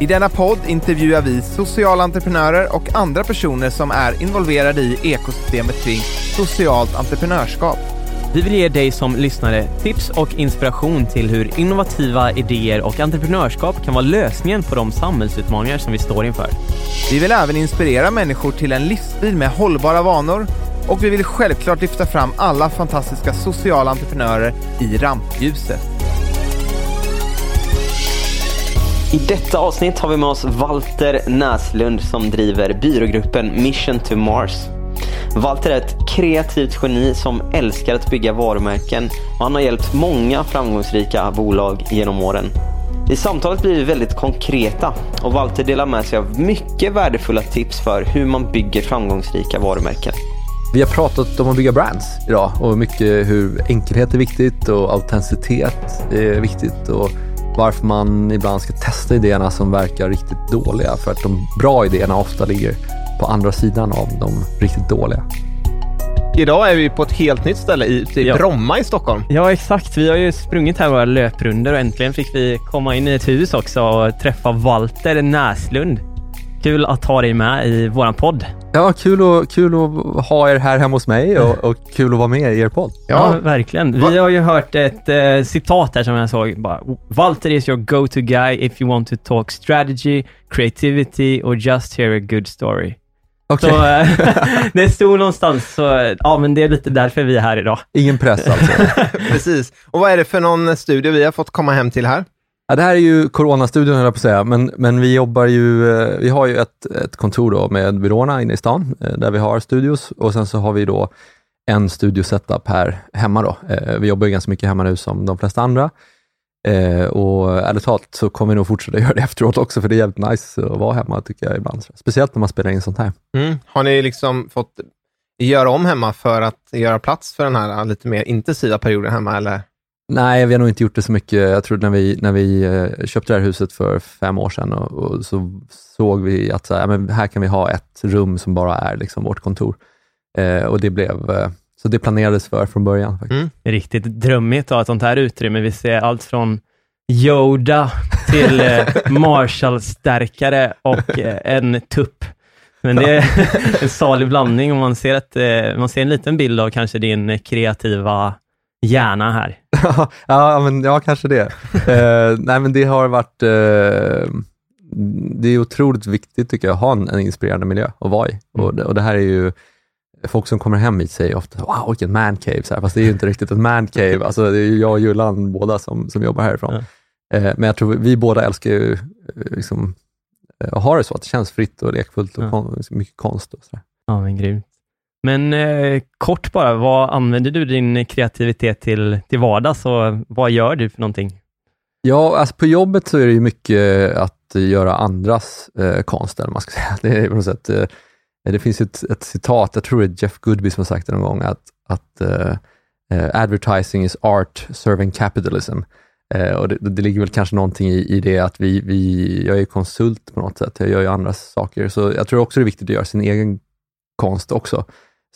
I denna podd intervjuar vi sociala entreprenörer och andra personer som är involverade i ekosystemet kring socialt entreprenörskap. Vi vill ge dig som lyssnare tips och inspiration till hur innovativa idéer och entreprenörskap kan vara lösningen på de samhällsutmaningar som vi står inför. Vi vill även inspirera människor till en livsstil med hållbara vanor och vi vill självklart lyfta fram alla fantastiska sociala entreprenörer i rampljuset. I detta avsnitt har vi med oss Walter Näslund som driver byrågruppen Mission to Mars. Walter är ett kreativt geni som älskar att bygga varumärken och han har hjälpt många framgångsrika bolag genom åren. I samtalet blir vi väldigt konkreta och Walter delar med sig av mycket värdefulla tips för hur man bygger framgångsrika varumärken. Vi har pratat om att bygga brands idag och mycket hur enkelhet är viktigt och autenticitet är viktigt och varför man ibland ska testa idéerna som verkar riktigt dåliga för att de bra idéerna ofta ligger på andra sidan av de riktigt dåliga. Idag är vi på ett helt nytt ställe i, i Ja. Bromma i Stockholm. Ja, exakt. Vi har ju sprungit här våra löprunder och äntligen fick vi komma in i ett hus också och träffa Walter Näslund. Kul att ha dig med i våran podd. Ja, kul, och, kul att ha er här hemma hos mig och, och kul att vara med i er podd. Ja, verkligen. Va- Vi har ju hört ett eh, citat här som jag såg. Bara, Walter is your go-to guy if you want to talk strategy, creativity or just hear a good story. Okej, Så eh, det stod någonstans, så ja men det är lite därför vi är här idag. ingen press alltså. Precis. Och vad är det för någon studio vi har fått komma hem till här? Ja, det här är ju Coronastudion höll jag på att säga, men, men vi jobbar ju, eh, vi har ju ett, ett kontor då med byråerna inne i stan, eh, där vi har studios och sen så har vi då en studiosetup här hemma då. Eh, vi jobbar ju ganska mycket hemma nu som de flesta andra. Och ärligt talat så kommer vi nog fortsätta göra det efteråt också, för det är jävligt nice att vara hemma tycker jag ibland. Speciellt när man spelar in sånt här. Mm. Har ni liksom fått göra om hemma för att göra plats för den här lite mer intensiva perioden hemma, eller? Nej, vi har nog inte gjort det så mycket. Jag tror när vi, när vi eh, köpte det här huset för fem år sedan och, och så såg vi att så här, men här kan vi ha ett rum som bara är liksom vårt kontor. Eh, och det blev, eh, så det planerades för från början. Faktiskt. Mm. Riktigt drömmigt att ha ett sånt här utrymme. Vi ser allt från Yoda till eh, Marshall-stärkare och eh, en tupp. Men det är en salig blandning och man ser, eh, man ser en liten bild av kanske din kreativa hjärna här. Ja, men, ja, kanske det. eh, nej, men det har varit, eh, det är otroligt viktigt tycker jag, att ha en, en inspirerande miljö att vara i. Och, det, och det här är ju, folk som kommer hem hit säger ofta, wow vilken mancave, så här, fast det är ju inte riktigt en mancave. Alltså, det är ju jag och Jullan båda som, som jobbar härifrån. Eh, men jag tror vi båda älskar ju eh, liksom, eh, att ha det så, att det känns fritt och lekfullt och Ja. kon, mycket konst. Och så. Ja, men grymt. Men eh, kort bara, vad använder du din kreativitet till, till vardags och vad gör du för någonting? Ja, alltså på jobbet så är det ju mycket att göra andras eh, konst, eller vad man ska säga. Det, är på något sätt, eh, det finns ju ett, ett citat, jag tror det är Jeff Goodby som har sagt det någon gång, att, att eh, eh advertising is art serving capitalism. Eh, och det, det ligger väl kanske någonting i, i det att vi, vi, jag är konsult på något sätt, jag gör ju andra saker, så jag tror också det är viktigt att göra sin egen konst också,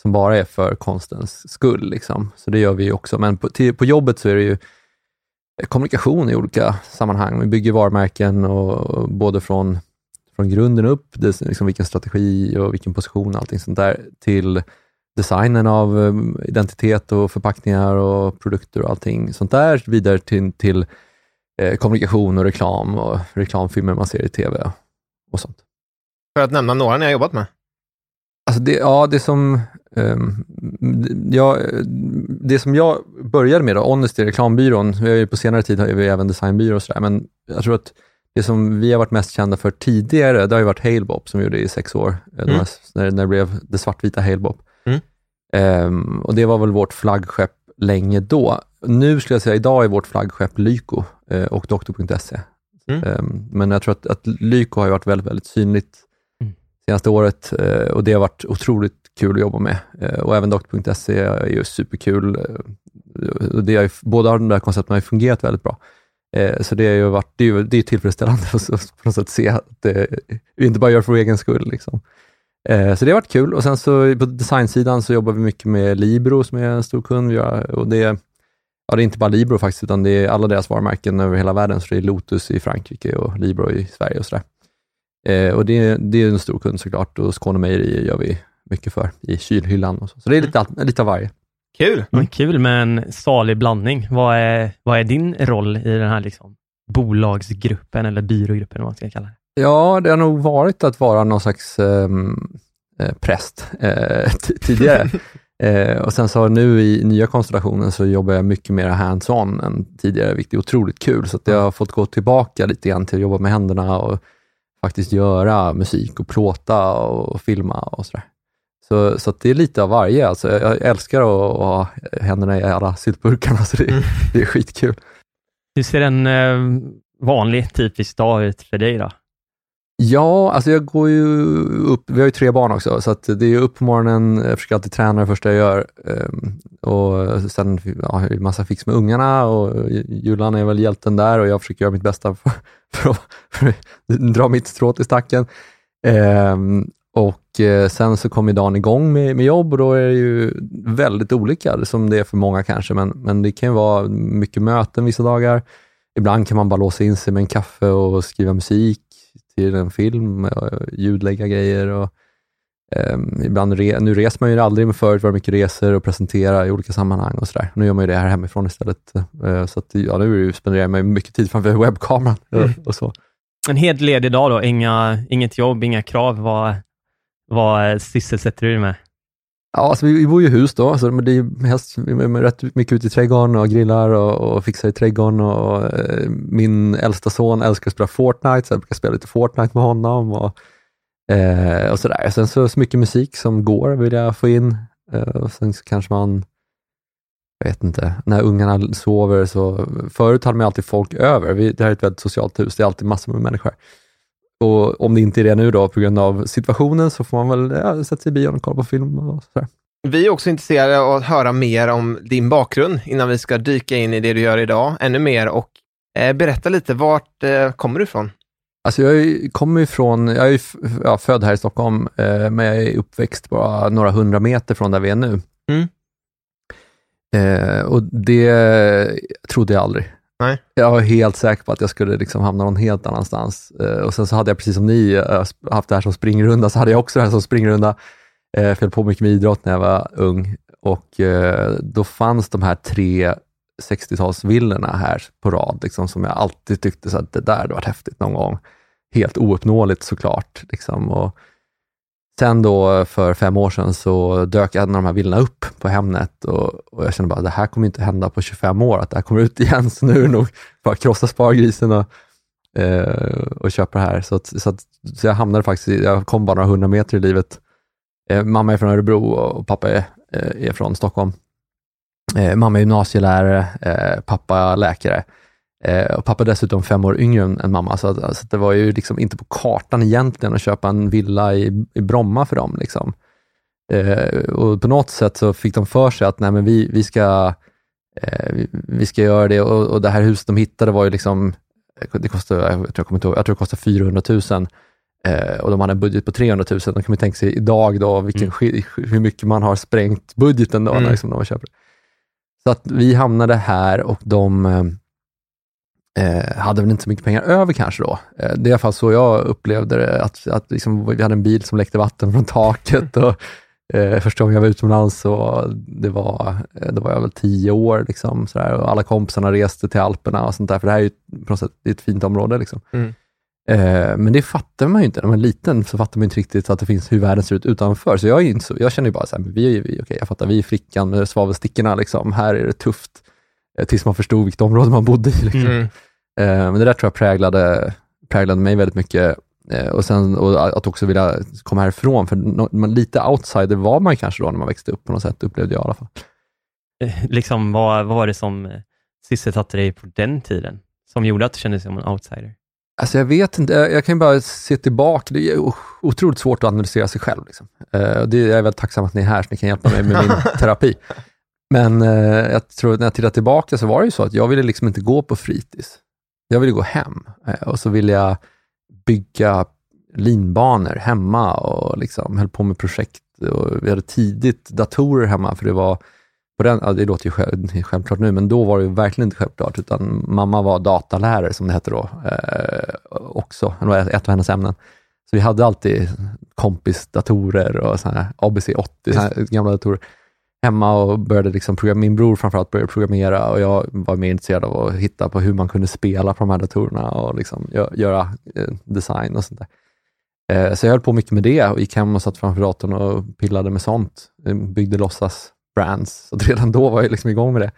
som bara är för konstens skull. Liksom. Så det gör vi ju också, men på, till, på jobbet så är det ju kommunikation i olika sammanhang. Vi bygger varumärken och, och både från, från grunden upp, det, liksom vilken strategi och vilken position och allting sånt där, till designen av um, identitet och förpackningar och produkter och allting sånt där, vidare till, till eh, kommunikation och reklam och reklamfilmer man ser i tv och sånt. För att nämna några ni har jobbat med. Alltså det, ja, det som, ehm, jag, det som jag började med, då, Honesty, reklambyrån, vi har ju på senare tid har vi även designbyrå och sådär, men jag tror att det som vi har varit mest kända för tidigare, det har ju varit Halebop som vi gjorde i sex år, eh, Mm. här, när, när det blev det svartvita Halebop. Mm. Ehm, och det var väl vårt flaggskepp länge då. Nu skulle jag säga, idag är vårt flaggskepp Lyko eh, och Doktor.se. Mm. Ehm, men jag tror att, att Lyko har varit väldigt, väldigt synligt senaste året eh, och det har varit otroligt kul att jobba med. Eh, och även doktor.se är ju superkul. Eh, det har ju, båda de där koncepten har ju fungerat väldigt bra. Så det har ju varit, det är, ju- det är tillfredsställande att på något sätt se att det, vi inte bara gör för vår egen skull. Liksom. Så det har varit kul och sen så på designsidan så jobbar vi mycket med Libro som är en stor kund. Vi och det, ja, det är inte bara Libro faktiskt, utan det är alla deras varumärken över hela världen. Så det är Lotus i Frankrike och Libro i Sverige och sådär. Eh, och det, det är en stor kund såklart och Skåne Mejeri gör vi mycket för i kylhyllan. Och så. så det är lite, allt- lite av varje. Kul! Mm. Kul med en salig blandning. Vad är, vad är din roll i den här liksom, bolagsgruppen eller byrågruppen, vad man ska kalla det? Ja, det har nog varit att vara någon slags ehm, eh, präst eh, tidigare. eh, och sen så nu i nya konstellationen så jobbar jag mycket mer hands-on än tidigare, vilket är otroligt kul. Så att jag har fått gå tillbaka lite grann till att jobba med händerna och faktiskt göra musik och plåta och filma och sådär. Så, så det är lite av varje. Alltså, jag, jag älskar att, att ha händerna i alla syltburkarna, så det, det är skitkul. Hur ser en eh, vanlig, typisk dag ut för dig då? Ja, alltså jag går ju upp, vi har ju tre barn också, så att det är upp på morgonen, jag försöker alltid träna det första jag gör. Ehm, och sen ja, har jag massa fix med ungarna och Julan är väl hjälten där och jag försöker göra mitt bästa för, för, att, för att dra mitt strå till stacken. Ehm, och eh, sen så kommer dagen igång med, med jobb och då är det ju väldigt olika, som det är för många kanske, men, men det kan ju vara mycket möten vissa dagar. Ibland kan man bara låsa in sig med en kaffe och skriva musik till en film, och ljudlägga grejer. Och, ehm, ibland re, nu reser man ju aldrig, men förut var det mycket resor och presentera i olika sammanhang och sådär. Nu gör man ju det här hemifrån istället. Eh, så att, ja, nu spenderar man mycket tid framför webbkameran Mm. och så. En helt ledig dag då, inga, inget jobb, inga krav. Vad, vad sysselsätter du dig med? Ja, alltså vi, vi bor ju i hus då, så men det är helst vi är rätt mycket ute i trädgården och grillar och, och fixar i trädgården. Och, och, eh, min äldsta son älskar att spela Fortnite, så jag brukar spela lite Fortnite med honom. Och, eh, och sådär. Sen så, så mycket musik som går vill jag få in. Eh, och sen så kanske man, jag vet inte, när ungarna sover så, förut hade man alltid folk över. Vi, det här är ett väldigt socialt hus, det är alltid massor med människor. Och om det inte är det nu då, på grund av situationen, så får man väl ja, sätta sig i bion och kolla på film och sådär. Vi är också intresserade av att höra mer om din bakgrund innan vi ska dyka in i det du gör idag ännu mer och eh, berätta lite, vart eh, kommer du ifrån? Alltså jag kommer ifrån, jag är ja, född här i Stockholm, eh, men jag är uppväxt bara några hundra meter från där vi är nu. Mm. Eh, och det trodde jag aldrig. Nej. Jag var helt säker på att jag skulle liksom hamna någon helt annanstans. Eh, och sen så hade jag, precis som ni, eh, haft det här som springrunda, så hade jag också det här som springrunda. Eh, för jag höll på mycket med idrott när jag var ung. Och eh, då fanns de här tre 60-talsvillorna här på rad, liksom, som jag alltid tyckte så att det där hade varit häftigt någon gång. Helt ouppnåeligt såklart. Liksom. Och sen då för fem år sedan så dök en av de här villorna upp på Hemnet och, och jag kände bara, det här kommer inte hända på 25 år, att det här kommer ut igen, så nu är det nog bara krossa spargrisen och, eh, och köpa det här. Så, att, så, att, så jag hamnade faktiskt, jag kom bara några hundra meter i livet. Eh, mamma är från Örebro och, pappa är, eh, är från Stockholm. Eh, mamma är gymnasielärare, eh, pappa läkare. Eh, och pappa är dessutom fem år yngre än, än mamma, så, att, det var ju liksom inte på kartan egentligen att köpa en villa i, i Bromma för dem. Liksom. Eh, och på något sätt så fick de för sig att nej, men vi, vi, ska, eh, vi, vi ska göra det och, och det här huset de hittade var ju liksom, det kostade, jag tror, jag kommer inte ihåg, jag tror det kostade 400 000 eh, och de hade en budget på 300 000. Då kan man tänka sig idag då vilken, Mm. hur mycket man har sprängt budgeten då Mm. när liksom, de köper. Så att vi hamnade här och de eh, hade väl inte så mycket pengar över kanske då. Eh, det är i alla fall så jag upplevde det, att, att liksom, vi hade en bil som läckte vatten från taket. Och, eh, första gången jag var utomlands så det var, eh, då var jag väl tio år liksom, sådär, och alla kompisarna reste till Alperna och sånt där, för det här är ju på något sätt ett fint område. Liksom. Mm. Eh, men det fattar man ju inte. När man är liten så fattar man inte riktigt att det finns hur världen ser ut utanför. Så jag, är inte så, jag känner ju bara så här, vi vi, okej, jag fattar, vi är flickan med svavelstickorna, liksom. här är det tufft. Eh, tills man förstod vilket område man bodde i. Liksom. Mm. Eh, men det där tror jag präglade, präglade mig väldigt mycket. Eh, och sen och att också vilja komma härifrån, för man, lite outsider var man kanske då när man växte upp på något sätt, upplevde jag i alla fall. Liksom, vad, vad var det som sysselsatte dig på den tiden, som gjorde att du kände dig som en outsider? Alltså jag vet inte, jag kan ju bara se tillbaka. Det är otroligt svårt att analysera sig själv. Liksom. Det, jag är väldigt tacksam att ni är här så ni kan hjälpa mig med min terapi. Men eh, jag tror att när jag tittar tillbaka så var det ju så att jag ville liksom inte gå på fritids. Jag ville gå hem eh, och så ville jag bygga linbanor hemma och liksom höll på med projekt. Och vi hade tidigt datorer hemma för det var på den, ja, det låter ju själv, självklart nu, men då var det ju verkligen inte självklart, utan mamma var datalärare, som det hette då, eh, också. Det var ett av hennes ämnen. Så vi hade alltid kompisdatorer och såna här ABC-80, gamla datorer, hemma och började liksom programmera. Min bror framförallt började programmera och jag var mer intresserad av att hitta på hur man kunde spela på de här datorerna och liksom göra eh, design och sånt där. Eh, så jag höll på mycket med det och gick hem och satt framför datorn och pillade med sånt. Eh, byggde låtsas brands. Så redan då var jag liksom igång med det.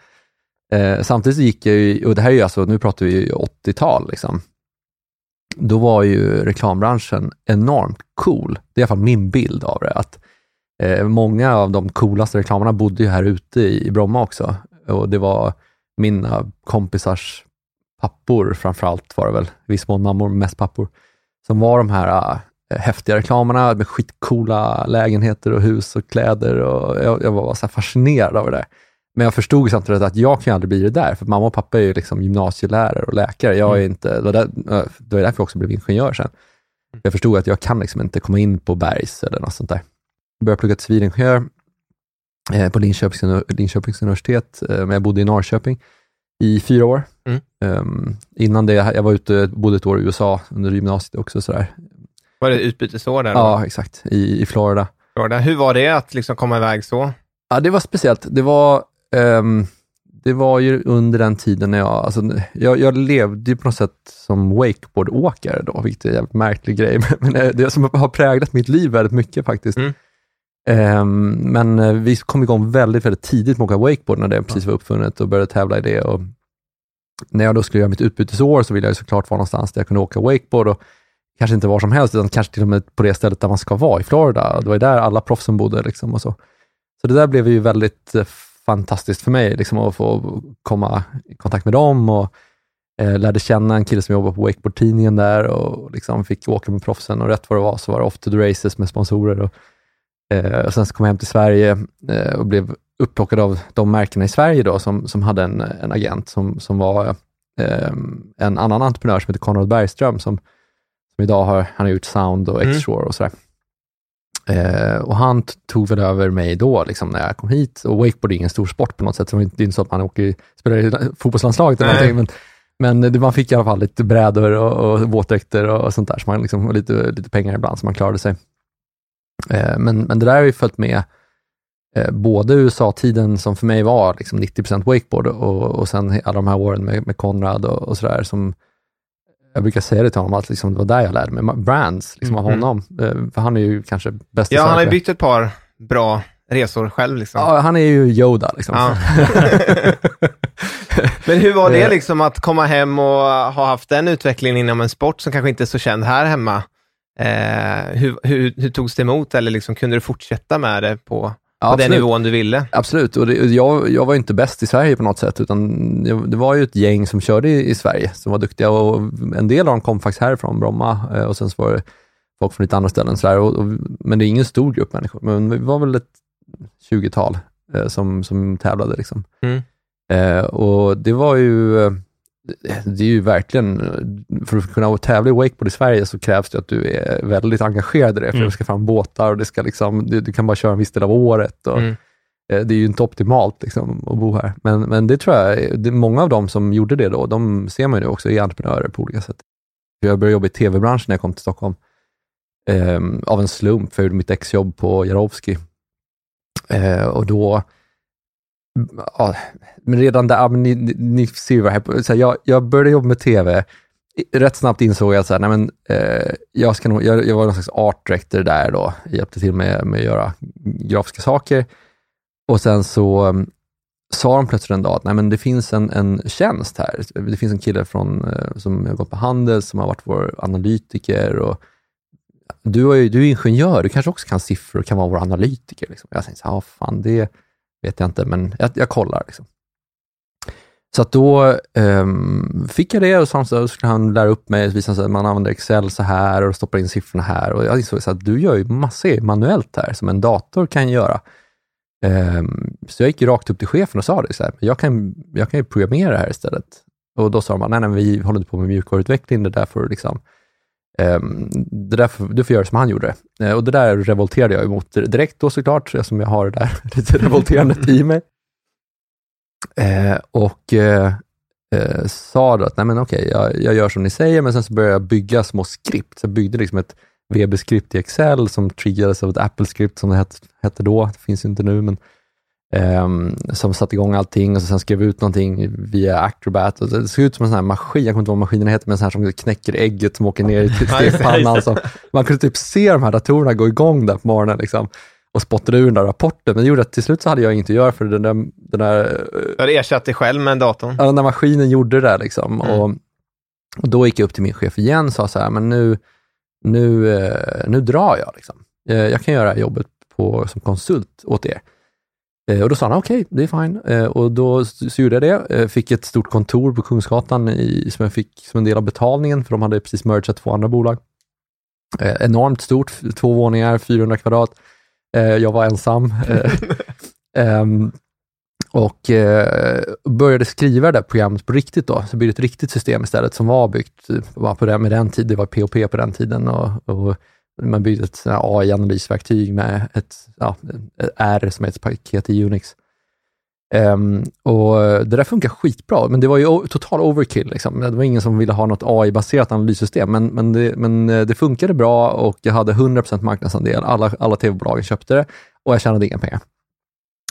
Samtidigt gick jag ju, och det här är ju alltså, nu pratar vi 80-tal, liksom. då var ju reklambranschen enormt cool. Det är i alla fall min bild av det. Att eh, Många av de coolaste reklamerna bodde ju här ute i, i Bromma också. Och det var mina kompisars pappor, framförallt var det väl, i viss mån mammor, mest pappor, som var de här äh, häftiga reklamerna med skitcoola lägenheter och hus och kläder. Och jag, jag var så fascinerad av det där. Men jag förstod samtidigt att jag kan aldrig bli det där, för mamma och pappa är ju liksom gymnasielärare och läkare. Jag är inte, det var, där, äh, det var därför jag också blev ingenjör sen. Jag förstod att jag kan liksom inte komma in på Bergs eller något sånt där. Började plugga till civilingenjör eh, på Linköpings, Linköpings universitet, eh, men jag bodde i Norrköping i fyra år. Mm. Ehm, innan det, jag var ute, bodde ett år i USA under gymnasiet också. Sådär. Var det utbytesår där? då? Ja, exakt. I, I Florida. Florida. Hur var det att liksom komma iväg så? Ja, det var speciellt. Det var, ehm, det var ju under den tiden när jag, alltså, jag, jag levde ju på något sätt som wakeboardåkare då, vilket är en jävligt märklig grej, men det, det som har präglat mitt liv väldigt mycket faktiskt. Mm. Ehm, men eh, vi kom igång väldigt, väldigt tidigt med att åka wakeboard när det precis var uppfunnet och började tävla i det. Och när jag då skulle göra mitt utbytesår så ville jag såklart vara någonstans där jag kunde åka wakeboard och kanske inte var som helst, utan kanske till och med på det stället där man ska vara i Florida. Det var ju där alla proffsen bodde. Liksom och så. så det där blev ju väldigt eh, fantastiskt för mig, liksom, att få komma i kontakt med dem och eh, lärde känna en kille som jobbade på wakeboardtidningen där och liksom fick åka med proffsen och rätt vad det var så var det off to the races med sponsorer. Och, eh, och sen så kom jag hem till Sverige eh, och blev upplockad av de märkena i Sverige då, som, som hade en, en agent som, som var eh, en annan entreprenör som heter Konrad Bergström, som, som idag har, han har gjort Sound och Mm. X-Shore och sådär. Eh, och han tog väl över mig då, liksom, när jag kom hit. Och wakeboard är ingen stor sport på något sätt, så det är inte- så att man åker, spelar i fotbollslandslaget eller Nej. någonting, men, men man fick i alla fall lite brädor och, och våtdräkter och, sånt där, så man liksom, och lite, lite pengar ibland, så man klarade sig. Eh, men, men det där har ju följt med eh, både USA-tiden, som för mig var liksom 90 wakeboard, och, och sen alla de här åren med, med Konrad och, och sådär, som jag brukar säga det till honom, att liksom, det var där jag lärde mig brands liksom, av Mhm. honom. Eh, för han är ju kanske bäst Ja, han har ju byggt ett par bra resor själv. Liksom. Ja, han är ju Yoda. Liksom. Ja. Men hur var det liksom att komma hem och ha haft den utvecklingen inom en sport som kanske inte är så känd här hemma? Eh, hur, hur, hur togs det emot eller liksom, kunde du fortsätta med det på, Ja, på den nivån du ville? Absolut, och det, jag, jag var inte bäst i Sverige på något sätt, utan det var ju ett gäng som körde i, i Sverige som var duktiga och en del av dem kom faktiskt härifrån Bromma eh, och sen så var det folk från lite andra ställen. Så där, och, och, men det är ingen stor grupp människor, men vi var väl ett 20-tal eh, som, som tävlade. Liksom. Mm. Eh, och det var ju, eh, det är ju verkligen, eh, för att kunna tävla i wakeboard i Sverige så krävs det att du är väldigt engagerad i det, för Mm. det ska fram båtar och det ska liksom, du, du kan bara köra en viss del av året. Och, Mm. Eh, Det är ju inte optimalt liksom, att bo här, men, men det tror jag, det, många av dem som gjorde det då, de ser man ju nu också är entreprenörer på olika sätt. Jag började jobba i tv-branschen när jag kom till Stockholm, Ehm, av en slump, för jag gjorde mitt exjobb på Jarowski. Eh, och då, ja, men redan där, men ni, ni, ni ser ju vad jag, så här, jag, jag började jobba med tv, rätt snabbt insåg jag att eh, jag, ska nog, jag, jag var någon slags art director där då, hjälpte till med, med att göra grafiska saker. Och sen så um, sa de plötsligt en dag att nej, men det finns en, en tjänst här. Det finns en kille från, eh, som har gått på Handels, som har varit vår analytiker. Och du, är ju, du är ingenjör, du kanske också kan siffror och kan vara vår analytiker. Liksom. Jag tänkte, så här, ja fan, det vet jag inte, men jag, jag kollar. Liksom. Så att då um, fick jag det och så så skulle han lära upp mig, visa att man använder Excel så här och stoppar in siffrorna här. Och jag insåg att du gör ju massor manuellt här, som en dator kan göra. Um, så jag gick rakt upp till chefen och sa det, så här, jag, kan, jag kan ju programmera det här istället. Och då sa de, nej, nej, vi håller inte på med mjukvaruutveckling, det där får liksom, Ehm, det där du får göra som han gjorde. Eh, och det där revolterade jag emot direkt då såklart, eftersom jag har det där lite revolterandet i mig. Eh, och eh, eh, sa då att, nej men okej, jag, jag gör som ni säger, men sen så började jag bygga små skript. Så jag byggde liksom ett VB-skript i Excel som triggades av ett Apple-skript som det hette, hette då, det finns ju inte nu, men Um, som satte igång allting och så sen skrev ut någonting via Acrobat. Och det såg ut som en sån här maskin, jag kommer inte ihåg vad maskinen heter, men en sån här som knäcker ägget som åker ner i stekpannan. man kunde typ se de här datorerna gå igång där på morgonen. Liksom och spottade ur den där rapporten. Men det gjorde att till slut så hade jag inget att göra för den där... Den där du hade ersatt dig själv med datorn? Ja, den där maskinen gjorde det där liksom. Mm. Och, och, då gick jag upp till min chef igen och sa så här, men nu, nu, eh, nu drar jag. Liksom. Eh, jag kan göra jobbet på, som konsult åt er. Eh, och då sa han, okej, okay, det är fine. Eh, och då så gjorde jag det. Eh, fick ett stort kontor på Kungsgatan i, som jag fick som en del av betalningen, för de hade precis mergat två andra bolag. Enormt stort, två våningar, 400 kvadrat. Jag var ensam. Ehm, och började skriva det där programmet på riktigt då. Så byggde ett riktigt system istället som var byggt på den, med den tiden, det var POP på den tiden. Och, och man byggde ett AI-analysverktyg med ett, ja, ett R som är ett paket i Unix. Um, och Det där funkar skitbra, men det var ju total overkill. Liksom. Det var ingen som ville ha något AI-baserat analyssystem, men, men, det, men eh, det funkade bra och jag hade 100% marknadsandel. Alla, alla tv-bolagen köpte det och jag tjänade inga pengar.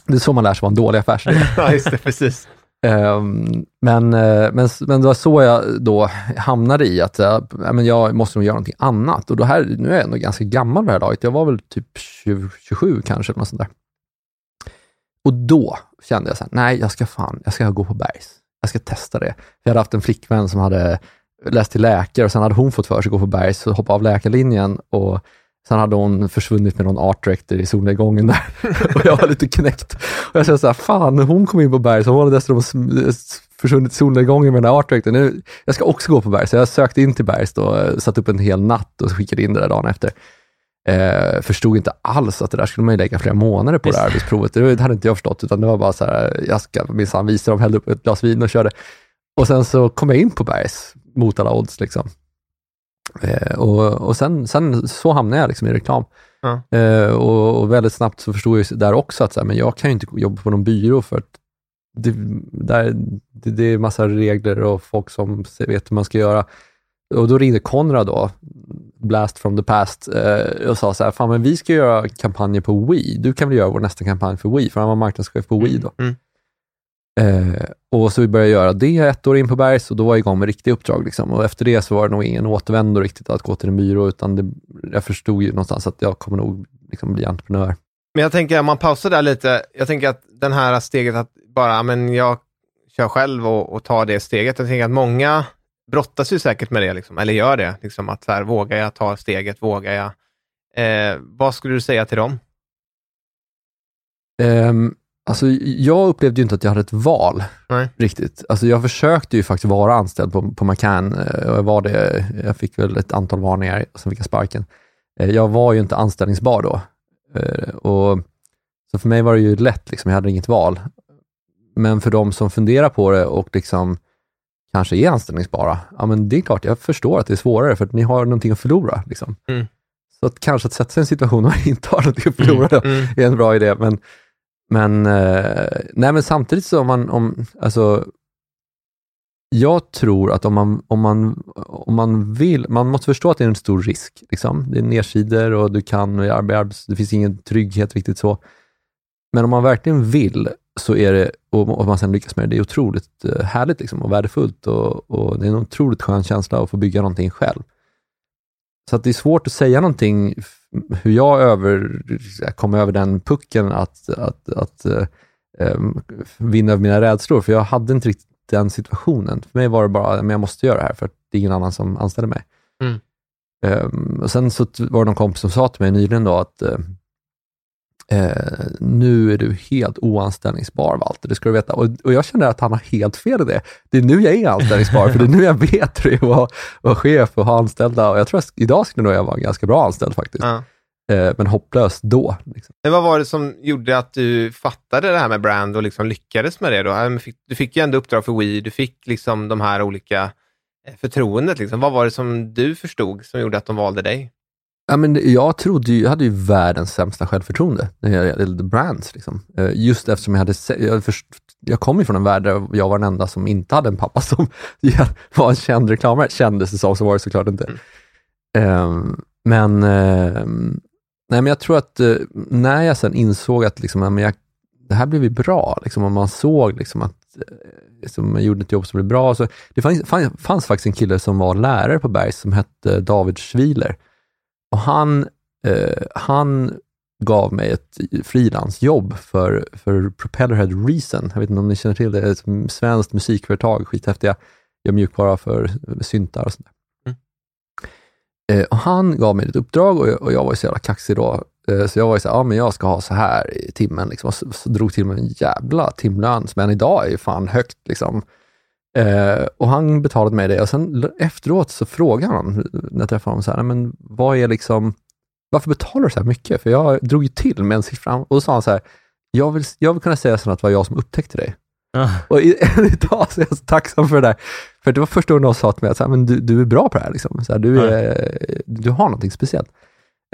Det är så man lär sig vara en dålig affärsidé. ja, just det, precis. Ehm, men, eh, men, men det var så jag då hamnade i att eh, men jag måste nog göra någonting annat. Och då här, nu är jag ändå ganska gammal vid det här laget. Jag var väl typ 20, 27 kanske, eller något sånt där. Och då kände jag så här, nej, jag ska fan, jag ska gå på Bergs. Jag ska testa det. Jag hade haft en flickvän som hade läst till läkare och sen hade hon fått för sig att gå på Bergs och hoppa av läkarlinjen. Och Sen hade hon försvunnit med någon art director i solnedgången där och jag var lite knäckt. Och jag kände så här, fan, hon kom in på Bergs och hon hade dessutom försvunnit i solnedgången med den där art directorn. Jag ska också gå på Bergs, så jag sökte in till Bergs då, satt upp en hel natt och skickade in det där dagen efter. Eh, förstod inte alls att det där skulle man lägga flera månader på det här arbetsprovet. Det hade inte jag förstått, utan det var bara så här, jag ska minsann visa dem, hällde upp ett glas vin och körde. Och sen så kom jag in på Bergs mot alla odds. Liksom. Eh, och och sen, sen så hamnade jag liksom i reklam. Ja. Eh, och, och, väldigt snabbt så förstod jag där också att så här, men jag kan ju inte jobba på någon byrå för att det, där, det, det är massa regler och folk som vet hur man ska göra. Och då ringde Konrad då, blast from the past, eh, och sa så här, fan men vi ska göra kampanjer på Wii. Du kan väl göra vår nästa kampanj för Wii? För han var marknadschef på Wii då. Mm. Eh, och så vi började göra det ett år in på Bergs och då var jag igång med riktiga uppdrag. Liksom. Och efter det så var det nog ingen återvändo riktigt att gå till en byrå, utan det, jag förstod ju någonstans att jag kommer nog liksom bli entreprenör. Men jag tänker, om man pausar där lite, jag tänker att den här steget att bara, men jag kör själv och, och tar det steget. Jag tänker att många brottas ju säkert med det, liksom, eller gör det. Liksom, att så här, vågar jag ta steget? Vågar jag? Eh, vad skulle du säga till dem? Um, alltså, jag upplevde ju inte att jag hade ett val Nej. riktigt. Alltså, jag försökte ju faktiskt vara anställd på, på McCann eh, och jag var det. Jag fick väl ett antal varningar och sen fick jag sparken. Eh, jag var ju inte anställningsbar då. Eh, och, så för mig var det ju lätt, liksom. jag hade inget val. Men för de som funderar på det och liksom kanske är anställningsbara, ja men det är klart, jag förstår att det är svårare för att ni har någonting att förlora. Liksom. Mm. Så att kanske att sätta sig i en situation där man inte har någonting att förlora mm. Mm. är en bra idé. Men, men, eh, nej, men samtidigt så om man, om, alltså, jag tror att om man, om, man, om man vill, man måste förstå att det är en stor risk. Liksom. Det är nedsidor och du kan, det finns ingen trygghet riktigt så. Men om man verkligen vill så är det, och man sen lyckas med det, det är otroligt eh, härligt liksom och värdefullt och, och, det är en otroligt skön känsla att få bygga någonting själv. Så att det är svårt att säga någonting, hur jag över, kom över den pucken att, att, att um, vinna över mina rädslor, för jag hade inte riktigt den situationen. För mig var det bara, men jag måste göra det här för att det är ingen annan som anställer mig. Mm. Um, och Sen så var det någon kompis som sa till mig nyligen då att uh, eh, nu är du helt oanställningsbar Walter, det ska du veta. Och, och jag känner att han har helt fel i det. Det är nu jag är anställningsbar, för det är nu jag vet hur det är att vara, chef och ha anställda. Och jag tror att idag skulle nog jag vara ganska bra anställd faktiskt. Ja. Eh, men hopplös då. Liksom. Men vad var det som gjorde att du fattade det här med brand och liksom lyckades med det? Då? Fick- Du fick ju ändå uppdrag för Wii, du fick liksom de här olika eh, förtroendet. Liksom. Vad var det som du förstod som gjorde att de valde dig? Ja, men jag trodde ju, jag hade ju världens sämsta självförtroende när det gällde brands. Liksom. Eh, Just eftersom jag hade jag, först, jag kom ju från en värld där jag var den enda som inte hade en pappa som var en känd reklamare. Kändes det som, så var det såklart inte. Ehm, men, ehm, nej, men jag tror att eh, när jag sen insåg att liksom, men jag, det här blev ju bra, liksom, och man såg liksom, att eh, liksom, jag gjorde ett jobb som blev bra. Så det fanns, fanns, fanns faktiskt en kille som var lärare på Bergs som hette David Schwiler. Och han, eh, han gav mig ett frilansjobb för, för Propellerhead Reason. Jag vet inte om ni känner till det, det är ett svenskt musikföretag, skithäftiga, gör mjukvara för syntar och sånt där. Eh, och han gav mig ett uppdrag och jag, och jag var ju så jävla kaxig då. Eh, så jag var ju så här, ja men jag ska ha så här i timmen. Liksom, och så, så drog till mig en jävla timlön, än idag är ju fan högt. Liksom. Eh, och han betalade mig det och sen efteråt så frågade han, när jag träffade honom, så här, "Nej, men vad är liksom, varför betalar du så här mycket? För jag drog ju till med en siffra. Och då sa han så här, jag vill, jag vill kunna säga sen att det var jag som upptäckte dig. Ja. Och i, än idag så är jag så tacksam för det där. För det var första gången någon sa till mig att så här, men du, du är bra på det här. Liksom. Så här, du, är, du har någonting speciellt.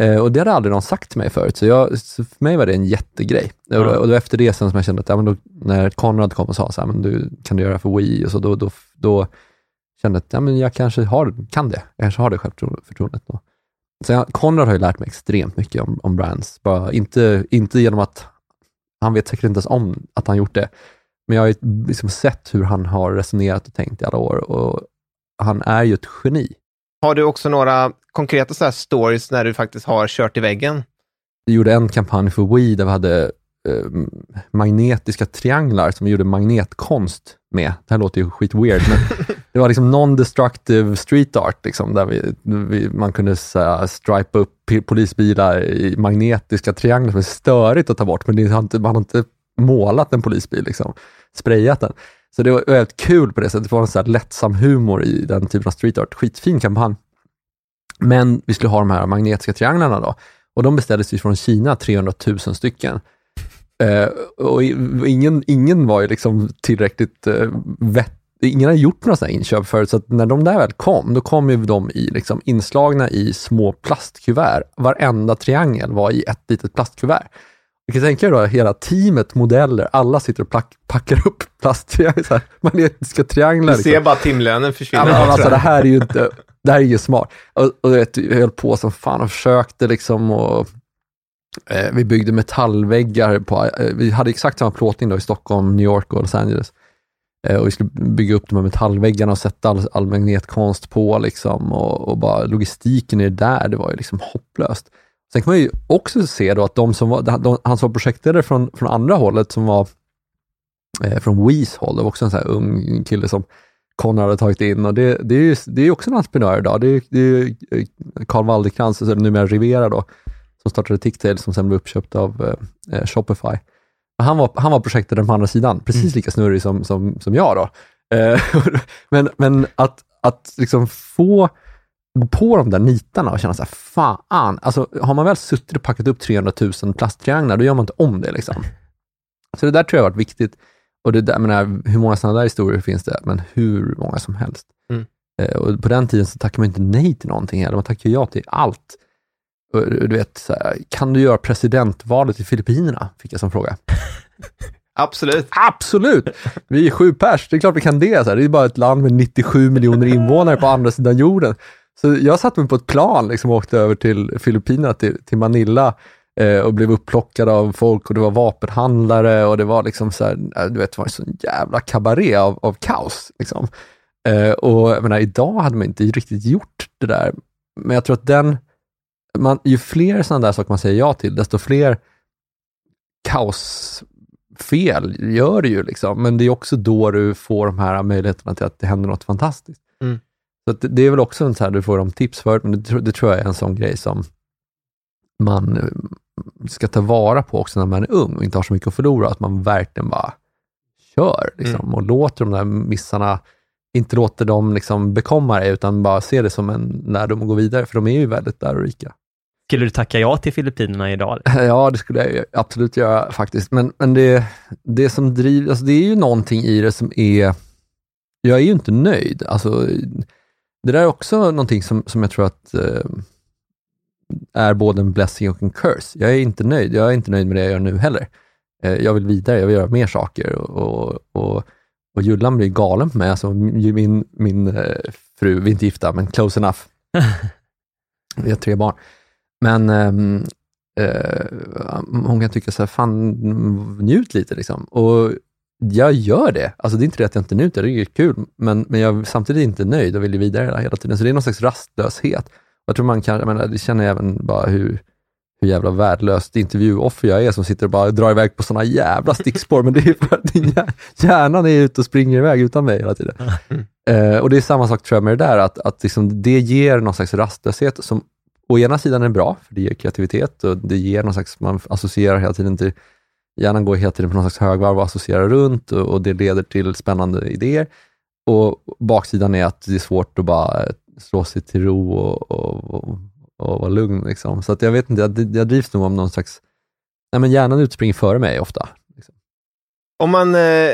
Eh, och det hade aldrig någon sagt till mig förut, så, jag, så för mig var det en jättegrej. Och, då, och då efter det sen som jag kände att, ja, men då, när Konrad kom och sa så här, men du, kan du göra för Wii? Och så då, då, då kände jag att ja, men jag kanske har, kan det. Jag kanske har det självförtroendet. Då. Så jag, Konrad har ju lärt mig extremt mycket om, om brands. Bara inte, inte genom att, han vet säkert inte ens om att han gjort det, men jag har ju liksom sett hur han har resonerat och tänkt i alla år och han är ju ett geni. Har du också några konkreta så här stories när du faktiskt har kört i väggen? Vi gjorde en kampanj för Wii där vi hade eh, magnetiska trianglar som vi gjorde magnetkonst med. Det här låter ju skit weird, men det var liksom non-destructive street art, liksom, där vi, vi, man kunde så stripa upp polisbilar i magnetiska trianglar som är störigt att ta bort, men det man har inte målat en polisbil, liksom, sprayat den. Så det var väldigt kul på det sättet. Det var en så lättsam humor i den typen av street art. Skitfin kampanj. Men vi skulle ha de här magnetiska trianglarna då. Och de beställdes ju från Kina, 300 000 stycken. Eh, och ingen, ingen var ju liksom tillräckligt eh, vett Ingen har gjort några sådana inköp förut, så att när de där väl kom, då kom ju de i liksom inslagna i små plastkuvert. Varenda triangel var i ett litet plastkuvert. Du kan tänka dig då hela teamet modeller, alla sitter och plack, packar upp plasttrianglar, magnetiska trianglar. Du liksom. ser bara timlönen försvinna. Ja, men alltså, det här är ju inte, det här är ju smart. Och, och vet, jag höll på som fan och försökte liksom och eh, vi byggde metallväggar på, eh, vi hade exakt samma plåtning då i Stockholm, New York och Los Angeles. Eh, och vi skulle bygga upp de här metallväggarna och sätta all, all magnetkonst på liksom och, och bara logistiken i det där, det var ju liksom hopplöst. Sen kan man ju också se då att de som var, de, han som var projektledare från, från andra hållet som var eh, från Wees håll, det var också en sån här ung kille som Conrad hade tagit in och det, det är ju det är också en entreprenör idag. Det är, det är ju eh, Carl Waldekrantz, alltså numera Rivera då, som startade Ticktail som sen blev uppköpt av eh, Shopify. Men Han var, han var projektledare på andra sidan, precis lika snurrig som, som, som jag då. Eh, men men att, att liksom få gå på de där nitarna och känna så här, fan, alltså har man väl suttit och packat upp 300 000 plasttrianglar, då gör man inte om det liksom. Så det där tror jag har varit viktigt. Och det där, menar, hur många sådana där historier finns det? Men hur många som helst. Mm. Eh, och på den tiden så tackade man inte nej till någonting heller, man tackade ja till allt. Och, du vet, så här, kan du göra presidentvalet i Filippinerna? Fick jag som fråga. Absolut. Absolut! Vi är sju pers, det är klart vi kan det. Så här. Det är bara ett land med 97 miljoner invånare på andra sidan jorden. Så jag satte mig på ett plan liksom, och åkte över till Filippinerna, till, till Manila och blev upplockad av folk och det var vapenhandlare och det var liksom så här, eh, du vet, det var en sån jävla kabaré av, av kaos. Liksom. Eh, och jag menar, idag hade man inte riktigt gjort det där. Men jag tror att den, man, ju fler sådana där saker man säger ja till, desto fler kaosfel gör det ju. Liksom. Men det är också då du får de här möjligheterna till att det händer något fantastiskt. Mm. Så det, det är väl också en så här, du får de tips för, men det, det tror jag är en sån grej som man, ska ta vara på också när man är ung och inte har så mycket att förlora, att man verkligen bara kör liksom, Mm. och låter de där missarna, inte låter dem liksom bekomma dig, utan bara ser det som en lärdom att gå vidare, för de är ju väldigt lärorika. Skulle du tacka ja till Filippinerna idag? Ja, det skulle jag absolut göra faktiskt. Men, men det, det som driver, alltså det är ju någonting i det som är, jag är ju inte nöjd. Alltså, det där är också någonting som, som jag tror att eh, är både en blessing och en curse. Jag är inte nöjd. Jag är inte nöjd med det jag gör nu heller. Eh, jag vill vidare, jag vill göra mer saker och, och, och, Jullan blir galen på mig. Alltså, min, min eh, fru, vi är inte gifta, men close enough. vi har tre barn. Men ehm, eh, hon kan tycka så här, fan njut lite liksom. Och jag gör det. Alltså det är inte det att jag inte njuter, det är kul, men, men jag är samtidigt inte nöjd och vill ju vidare hela tiden. Så det är någon slags rastlöshet. Jag tror man kan, jag menar, det känner jag även bara hur, hur jävla värdelöst intervjuoffer jag är som sitter och bara drar iväg på sådana jävla stickspår, men det är för att din hjär- hjärnan är ute och springer iväg utan mig hela tiden. Eh, och det är samma sak tror jag med det där, att, att liksom det ger någon slags rastlöshet som å ena sidan är bra, för det ger kreativitet och det ger någon slags, man associerar hela tiden till, hjärnan går hela tiden på någon slags högvarv och associerar runt och, och det leder till spännande idéer. Och baksidan är att det är svårt att bara slå sig till ro och, och, och, och vara lugn. Liksom. Så att jag vet inte, jag, jag drivs nog om någon slags, nej men hjärnan utspringer före mig ofta. Liksom. Om man eh,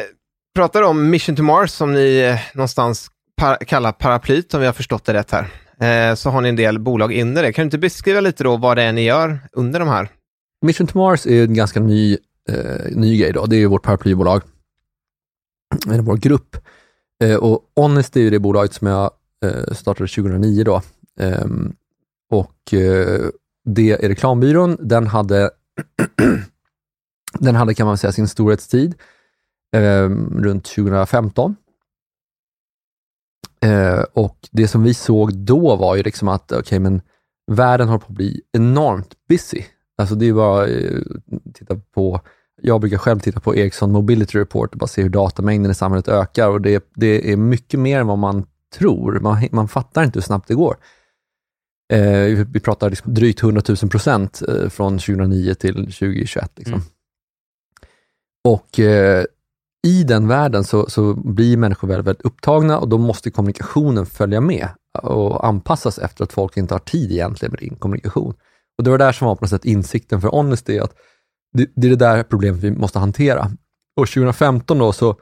pratar om Mission to Mars, som ni eh, någonstans par kallar paraplyt, om vi har förstått det rätt här, eh, så har ni en del bolag under det. Kan du inte beskriva lite då vad det är ni gör under de här? Mission to Mars är en ganska ny, eh, ny grej. Då. Det är ju vårt paraplybolag, eller vår grupp. Eh, och Honest är ju det bolaget som jag Eh, startade 2009. Då. Ehm, och eh, det är reklambyrån. Den hade, den hade kan man säga sin storhetstid ehm, runt 2015. Eh, och det som vi såg då var ju liksom att, okej, men världen håller på att bli enormt busy. Alltså det är bara eh, titta på, jag brukar själv titta på Ericsson Mobility Report och bara se hur datamängden i samhället ökar och det, det är mycket mer än vad man tror. Man, man fattar inte hur snabbt det går. Eh, vi pratar liksom drygt 100 000 procent eh, från 2009 till 2021. Liksom. Mm. Och eh, i den världen så, så blir människor väldigt, väldigt upptagna och då måste kommunikationen följa med och anpassas efter att folk inte har tid egentligen med din kommunikation. Och det var där som var på något sätt insikten för Honesty, att det, det är det där problemet vi måste hantera. Och 2015 då så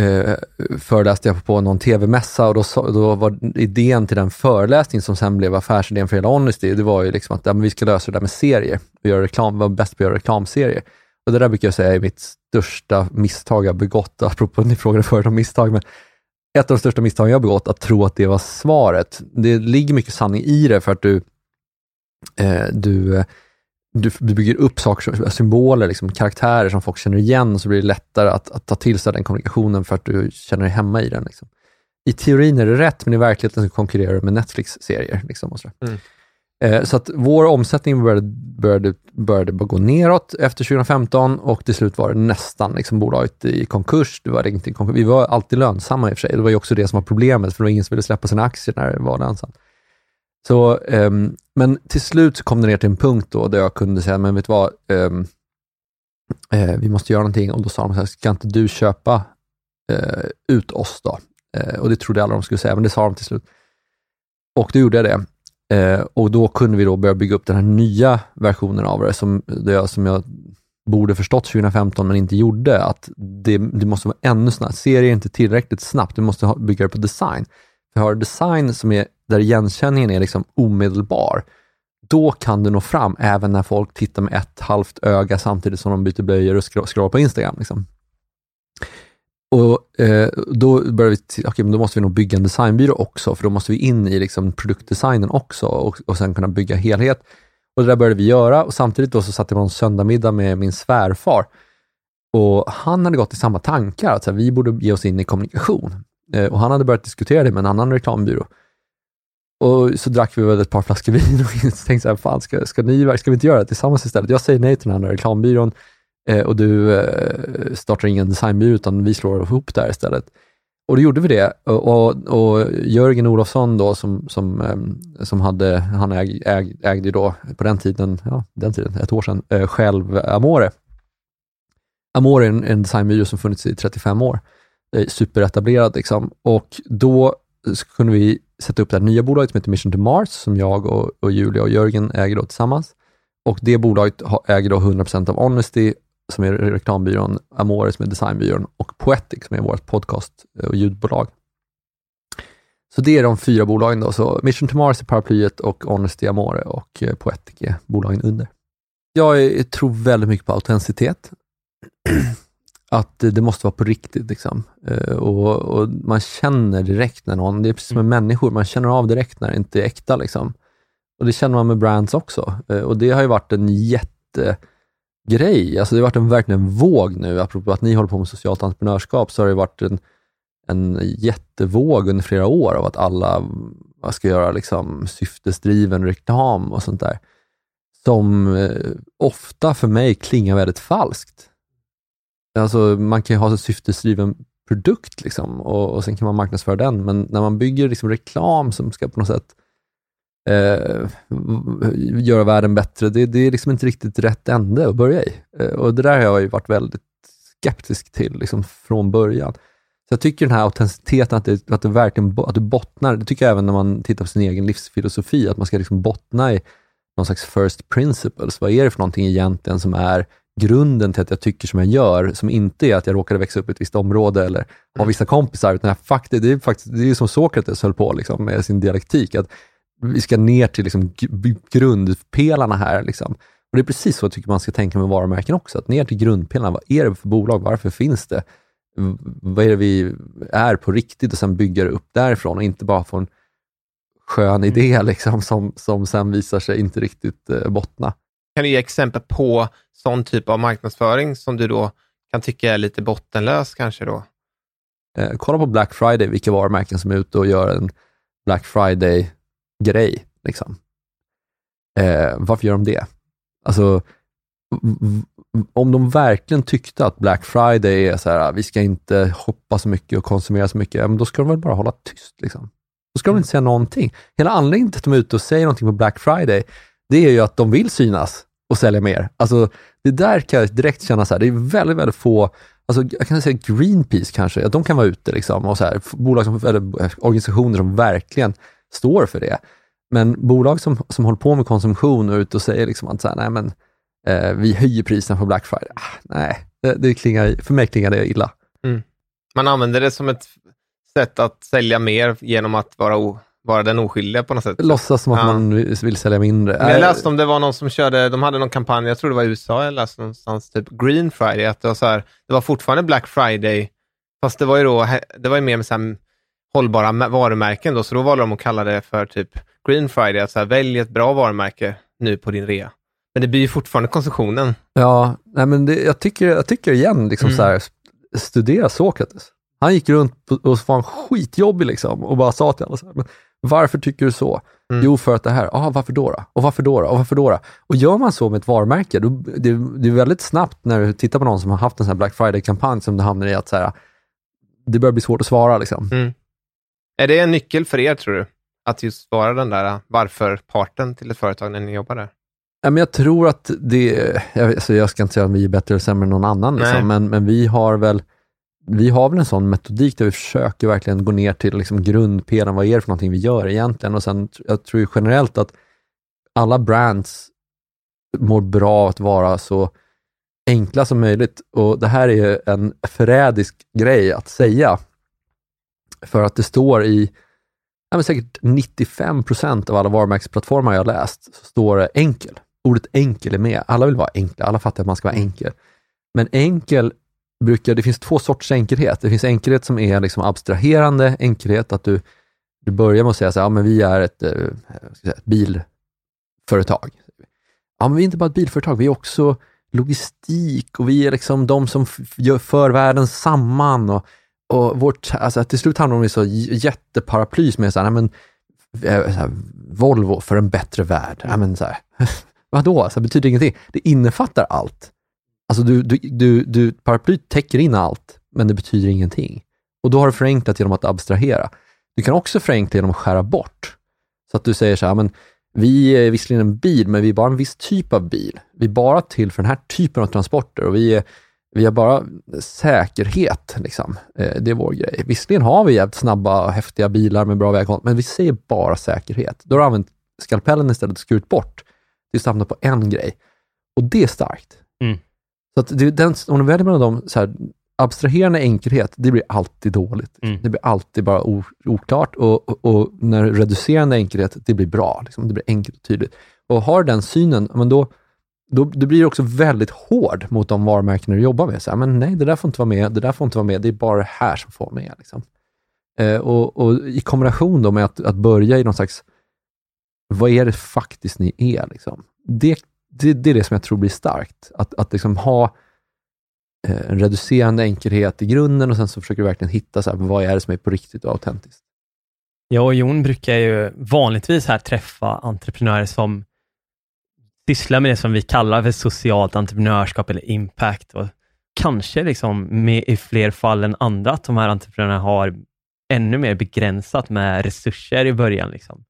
eh, föreläste jag på någon tv-mässa och då, då var idén till den föreläsningen som sen blev affärsidén för hela Honesty, det var ju liksom att ja, men vi ska lösa det där med serier och göra reklam, vara bäst på att göra reklamserier. Och det där brukar jag säga är mitt största misstag jag begått, apropå ni frågade förut om misstag, men ett av de största misstagen jag begått, att tro att det var svaret. Det ligger mycket sanning i det för att du, eh, du, eh, du, du bygger upp saker, symboler, liksom, karaktärer som folk känner igen så blir det lättare att, att ta till sig den kommunikationen för att du känner dig hemma i den. Liksom. I teorin är det rätt, men i verkligheten så konkurrerar du med Netflix-serier. Liksom, och sådär. Mm. Eh, Så att vår omsättning började, började, började bara gå neråt efter 2015 och till slut var det nästan liksom bolaget i konkurs. Det var inte i konkurs. Vi var alltid lönsamma i och för sig. Det var ju också det som var problemet, för det var ingen som ville släppa sina aktier när det var lönsamt. Så, um, men till slut så kom det ner till en punkt då där jag kunde säga, men vet du vad, um, uh, vi måste göra någonting och då sa de så här, ska inte du köpa uh, ut oss då? Uh, och det trodde jag aldrig de skulle säga, men det sa de till slut. Och då gjorde jag det. Och då kunde vi då börja bygga upp den här nya versionen av det, som, det jag, som jag borde förstått 2015 men inte gjorde, att det, det måste vara ännu snabbare. Serier är inte tillräckligt snabbt, du måste ha, bygga det på design. För har design som är, där igenkänningen är liksom omedelbar, då kan du nå fram även när folk tittar med ett halvt öga samtidigt som de byter blöjor och scrollar på Instagram. Liksom. Och eh, Då började vi, okay, okej, men då måste vi nog bygga en designbyrå också, för då måste vi in i liksom, produktdesignen också och, och sen kunna bygga helhet. Och Det där började vi göra och samtidigt då så satt jag på en söndagmiddag med min svärfar och han hade gått i samma tankar, att så här, vi borde ge oss in i kommunikation. Eh, och Han hade börjat diskutera det med en annan reklambyrå. Och så drack vi väl ett par flaskor vin och tänkte så här, fan, ska, ska, ni, ska vi inte göra det tillsammans istället? Jag säger nej till den andra reklambyrån eh, och du eh, startar ingen designbyrå utan vi slår ihop det här istället. och då gjorde vi det. Och, och, och Jörgen Olofsson då, som, som, som hade, han äg, äg, ägde ju då på den tiden, ja, den tiden, ett år sedan, själv Amore. Amore är en, en designbyrå som funnits i 35 år. Eh, superetablerad liksom. Och då kunde vi sätta upp det här nya bolaget som heter Mission to Mars, som jag och, och Julia och Jörgen äger då tillsammans. Och det bolaget äger då 100% av Honesty, som är reklambyrån, Amore som är designbyrån och Poetic som är vårt podcast eh, och ljudbolag. Så det är de fyra bolagen då. Så Mission to Mars är paraplyet och Honesty, Amore och eh, Poetic är bolagen under. Jag tror väldigt mycket på autenticitet. att det måste vara på riktigt. Liksom. Eh, och, och, Man känner direkt när någon, det är precis som med människor, man känner av direkt när det inte är äkta. Liksom. Och Det känner man med brands också. Eh, och Det har ju varit en jättegrej. Alltså det har varit en verkligen våg nu, apropå att ni håller på med socialt entreprenörskap, så har det varit en, en jättevåg under flera år av att alla ska göra liksom, syftesdriven reklam och sånt där. Som eh, ofta för mig klingar väldigt falskt. Alltså man kan ju ha en syftesdriven produkt liksom, och, och sen kan man marknadsföra den, men när man bygger liksom reklam som ska på något sätt eh, göra världen bättre, det, det, är liksom inte riktigt rätt ände att börja i. Eh, och det där har jag ju varit väldigt skeptisk till liksom, från början. Så jag tycker den här autenticiteten, att, det, att, det verkligen, att du bottnar, det tycker jag även när man tittar på sin egen livsfilosofi, att man ska liksom bottna i någon slags first principles. Vad är det för någonting egentligen som är grunden till att jag tycker som jag gör, som inte är att jag råkade växa upp i ett visst område eller ha vissa kompisar, utan jag faktiskt, det är faktiskt det är som Sokrates höll på liksom, med sin dialektik, att vi ska ner till liksom, grundpelarna här. Liksom. Och Det är precis så jag tycker man ska tänka med varumärken också, att ner till grundpelarna. Vad är det för bolag? Varför finns det? Vad är det vi är på riktigt och sen bygga det upp därifrån och inte bara få en skön idé liksom, som, som sen visar sig inte riktigt eh, bottna. Kan du ge exempel på sån typ av marknadsföring som du då kan tycka är lite bottenlös kanske då? Eh, kolla på Black Friday, vilka varumärken som är ute och gör en Black Friday-grej. Liksom. Eh, varför gör de det? Alltså, om de verkligen tyckte att Black Friday är så här, vi ska inte hoppa så mycket och konsumera så mycket, men då ska de väl bara hålla tyst. Liksom. Då ska de inte säga någonting. Hela anledningen till att de är ute och säger någonting på Black Friday, det är ju att de vill synas och sälja mer. Alltså, det där kan jag direkt känna så här, det är väldigt, väldigt få Alltså, jag kan säga Greenpeace kanske, att de kan vara ute liksom, och så här, bolag som, eller eh, organisationer som verkligen står för det. Men bolag som, som håller på med konsumtion och ute och säger liksom att så här, nej, men, eh, vi höjer priserna på Black Friday. Ah, nej, det, det klingar, för mig klingar det illa. Mm. Man använder det som ett sätt att sälja mer genom att vara vara den oskyldiga på något sätt. Låtsas som att ja. man vill sälja mindre. Men jag läste om det var någon som körde, de hade någon kampanj, jag tror det var i USA, jag läste någonstans, typ Green Friday, att det var så här, det var fortfarande Black Friday, fast det var ju då, det var ju mer med så här hållbara varumärken då, så då valde de att kalla det för typ Green Friday, att så här, välj ett bra varumärke nu på din rea. Men det blir ju fortfarande konsumtionen. Ja, nej men det, jag, tycker, jag tycker igen, liksom mm. så här, studera Sokrates. Han gick runt och var skitjobbig liksom och bara sa till alla så här, men varför tycker du så? Mm. Jo, för att det här. Ah, varför då, då? Och varför då, då? Och varför då, då? Och gör man så med ett varumärke, då, det, det är väldigt snabbt när du tittar på någon som har haft en sån Black Friday-kampanj som det hamnar i att så här, det börjar bli svårt att svara. Liksom. Mm. Är det en nyckel för er, tror du? Att just vara den där varför-parten till ett företag när ni jobbar där? Ja, men jag tror att det, alltså jag ska inte säga att vi är bättre eller sämre än någon annan, liksom, men, men vi har väl vi har väl en sån metodik där vi försöker verkligen gå ner till liksom grundpelaren. Vad är det för någonting vi gör egentligen? Och sen, jag tror generellt att alla brands mår bra att vara så enkla som möjligt. Och Det här är en förrädisk grej att säga. För att det står i ja, men säkert 95 procent av alla varumärkesplattformar jag har läst, så står det enkel. Ordet enkel är med. Alla vill vara enkla, alla fattar att man ska vara enkel. Men enkel brukar, det finns två sorters enkelhet. Det finns enkelhet som är liksom abstraherande enkelhet, att du, du börjar med att säga så här, ja, men vi är ett, eh, säga, ett bilföretag. Ja, men vi är inte bara ett bilföretag, vi är också logistik och vi är liksom de som gör, för världen samman. Och, och vårt, alltså, till slut hamnar de i så jätteparaply som är så här, men, eh, så här, Volvo för en bättre värld. Ja, men, så här, vadå? Så här, betyder ingenting. Det innefattar allt. Alltså du, du, du, du, paraplyt täcker in allt, men det betyder ingenting. Och då har du förenklat genom att abstrahera. Du kan också förenkla genom att skära bort. Så att du säger så här, men vi är visserligen en bil, men vi är bara en viss typ av bil. Vi är bara till för den här typen av transporter och vi, är, vi har bara säkerhet. Liksom. Eh, det är vår grej. Visserligen har vi jävligt snabba och häftiga bilar med bra väghåll, men vi säger bara säkerhet. Då har du använt skalpellen istället och skurit bort tills du hamnar på en grej. Och det är starkt. Mm. Så att det, den, om du väljer mellan dem, så här, abstraherande enkelhet, det blir alltid dåligt. Mm. Det blir alltid bara oklart och, och, och när reducerande enkelhet, det blir bra. Liksom. Det blir enkelt och tydligt. Och har den synen, men då, då, då blir du också väldigt hård mot de varumärken du jobbar med. Så här, men nej, det där får inte vara med, det där får inte vara med, det är bara det här som får vara med. Liksom. Eh, och, och, I kombination då med att, att börja i någon slags, vad är det faktiskt ni är? Liksom? Det, det, det är det som jag tror blir starkt. Att, att liksom ha eh, en reducerande enkelhet i grunden och sen så försöker du verkligen hitta så här, vad är det som är på riktigt och autentiskt. Jag och Jon brukar ju vanligtvis här träffa entreprenörer som sysslar med det som vi kallar för socialt entreprenörskap eller impact. Och kanske liksom med, i fler fall än andra att de här entreprenörerna har ännu mer begränsat med resurser i början. Liksom.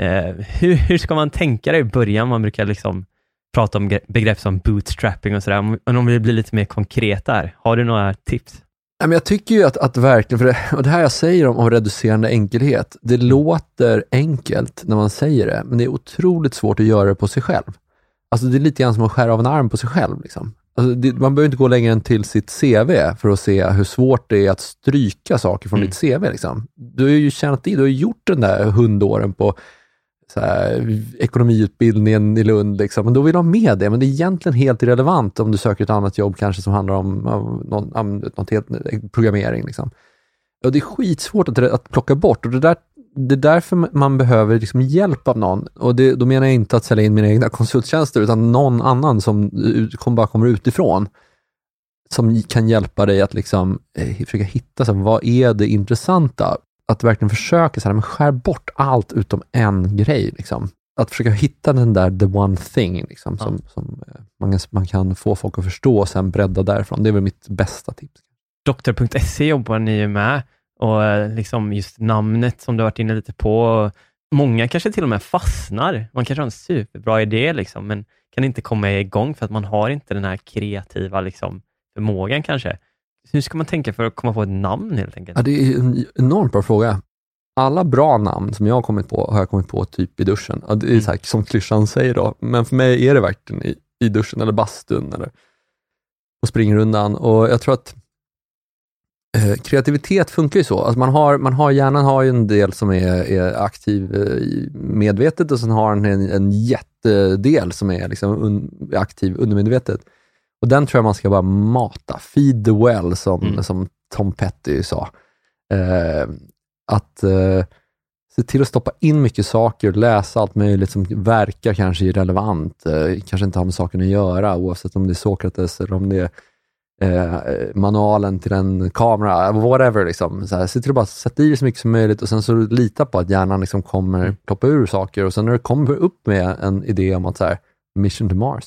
Eh, hur, hur ska man tänka det i början? Man brukar liksom prata om gre- begrepp som bootstrapping och sådär. Men om vi blir lite mer konkreta här, har du några tips? Men jag tycker ju att, att verkligen, för det, och det här jag säger om, om reducerande enkelhet, det låter enkelt när man säger det, men det är otroligt svårt att göra det på sig själv. Alltså det är lite grann som att skära av en arm på sig själv. Liksom. Alltså det, man behöver inte gå längre än till sitt CV för att se hur svårt det är att stryka saker från Mm. ditt CV. Liksom. Du har ju tjänat i, du har gjort den där hundåren på så här, ekonomiutbildningen i Lund, liksom. men då vill de ha med det. Men det är egentligen helt irrelevant om du söker ett annat jobb kanske som handlar om om, någon, om något helt, programmering. Liksom. Och det är skitsvårt att, att plocka bort och det, där, det är därför man behöver liksom hjälp av någon. Och det, då menar jag inte att sälja in mina egna konsulttjänster, utan någon annan som ut, kom, bara kommer utifrån, som kan hjälpa dig att liksom, eh, försöka hitta, så här, vad är det intressanta? Att verkligen försöka, så här, men skär bort allt utom en grej. Liksom. Att försöka hitta den där the one thing, liksom, Ja. som, som eh, man, man kan få folk att förstå och sen bredda därifrån. Det är väl mitt bästa tips. Doktor.se jobbar ni ju med och eh, liksom just namnet som du har varit inne lite på. Många kanske till och med fastnar. Man kanske har en superbra idé, liksom, men kan inte komma igång för att man har inte den här kreativa liksom, förmågan kanske. Hur ska man tänka för att komma på ett namn helt enkelt? Ja, det är en enormt bra fråga. Alla bra namn som jag har kommit på, har jag kommit på typ i duschen. Ja, det är Mm. så här, som klyschan säger då, men för mig är det verkligen i, i duschen eller bastun eller på springrundan. Och jag tror att eh, kreativitet funkar ju så. Alltså man har, man har, hjärnan har ju en del som är, är aktiv eh, medvetet och sen har den en, en jättedel som är liksom un, aktiv undermedvetet. Och den tror jag man ska bara mata. Feed the well, som, Mm. som Tom Petty sa. Eh, att eh, se till att stoppa in mycket saker, läsa allt möjligt som verkar kanske irrelevant, eh, kanske inte har med saken att göra, oavsett om det är Sokrates eller om det är eh, manualen till en kamera, whatever. Liksom. Så här, se till att bara sätta i så mycket som möjligt och sen så lita på att hjärnan liksom kommer ploppa ur saker och sen när du kommer upp med en idé om att så här, mission to Mars,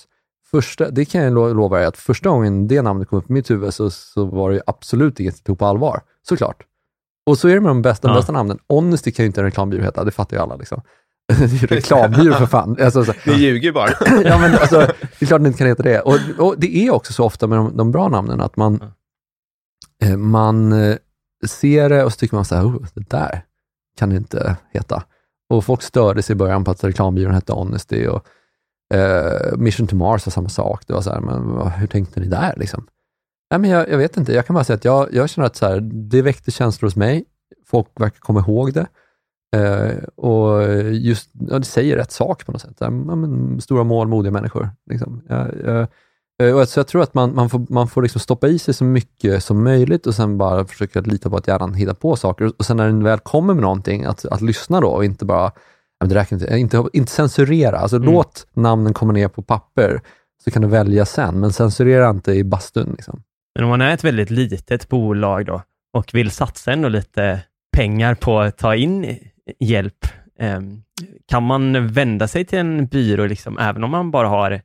första, det kan jag lo- lova dig att första gången det namnet kom upp i mitt huvud så, så var det absolut inget jag tog på allvar, såklart. Och så är det med de bästa, Ja. bästa namnen. Honesty kan ju inte en reklambyrå heta, det fattar ju alla. Liksom. det är ju reklambyrå för fan. Alltså, så, Ni ljuger bara. ja, men alltså, det är klart det inte kan heta det. Och, och det är också så ofta med de, de bra namnen, att man, eh, man eh, ser det och så tycker man så här, oh, det där kan det inte heta. Och folk störde sig i början på att reklambyrån hette Honesty och Uh, Mission to Mars var samma sak. Det var så här, men hur tänkte ni där liksom? Nej, men jag, jag vet inte, jag kan bara säga att jag, jag känner att så här, det väckte känslor hos mig. Folk verkar komma ihåg det. Uh, och just, ja, det säger rätt sak på något sätt. Här, ja, men, stora mål, modiga människor. Liksom. Jag, eh, och så jag tror att man, man får, man får liksom stoppa i sig så mycket som möjligt och sen bara försöka lita på att hjärnan hittar på saker. Och sen när den väl kommer med någonting, att, att lyssna då och inte bara, men det räcker inte, inte, inte censurera. Alltså Mm. låt namnen komma ner på papper, så kan du välja sen, men censurera inte i bastun. Liksom. Men om man är ett väldigt litet bolag då och vill satsa ändå lite pengar på att ta in hjälp, eh, kan man vända sig till en byrå, liksom, även om man bara har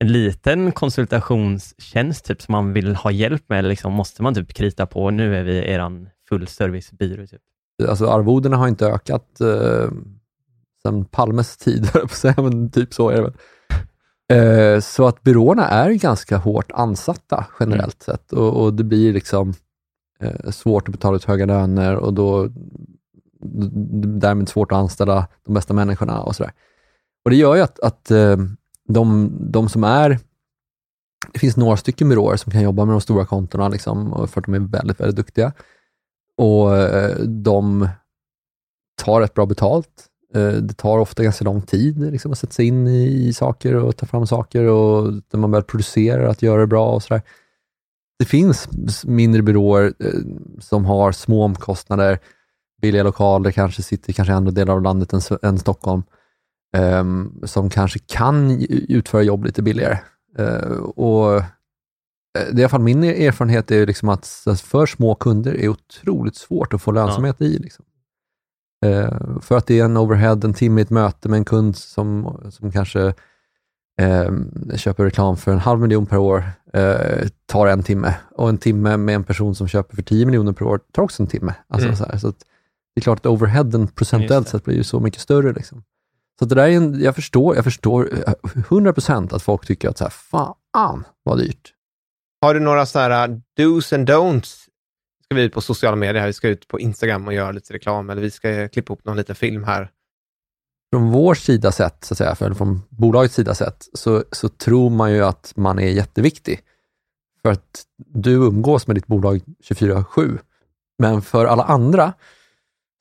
en liten konsultationstjänst typ, som man vill ha hjälp med, liksom, måste man typ krita på, nu är vi eran fullservicebyrå? Typ? Alltså arvodena har inte ökat eh, sedan Palmes tid, men typ så är det väl. Eh, så att byråerna är ganska hårt ansatta generellt sett och, och det blir liksom eh, svårt att betala ut höga löner och då därmed svårt att anställa de bästa människorna och sådär. Och det gör ju att, att eh, de, de som är det finns några stycken byråer som kan jobba med de stora kontona liksom, för att de är väldigt, väldigt duktiga. Och eh, de tar rätt bra betalt. Eh, Det tar ofta ganska lång tid liksom, att sätta sig in i, i saker och ta fram saker och när man väl producerar, att göra det bra och sådär. Det finns mindre byråer eh, som har små omkostnader, billiga lokaler, kanske sitter i kanske andra delar av landet än, än Stockholm, ehm, som kanske kan utföra jobb lite billigare. Eh, och det är i alla fall min erfarenhet är liksom att för små kunder är otroligt svårt att få lönsamhet i. Liksom. Eh, för att det är en overhead, en timme i ett möte med en kund som, som kanske eh, köper reklam för en halv miljon per år, eh, tar en timme. Och en timme med en person som köper för 10 miljoner per år tar också en timme. Alltså, Mm. så här, så det är klart att overheaden procentuellt sett blir ju så mycket större. Liksom. Så det där är en, jag förstår, jag förstår eh, 100% att folk tycker att så här, fan vad dyrt. Har du några så här do's and don'ts? Ska vi ut på sociala medier här, vi ska ut på Instagram och göra lite reklam, eller vi ska klippa ihop någon liten film här. Från vår sida sett, så att säga, eller från bolagets sida sett, så, så tror man ju att man är jätteviktig. För att du umgås med ditt bolag 24-7. Men för alla andra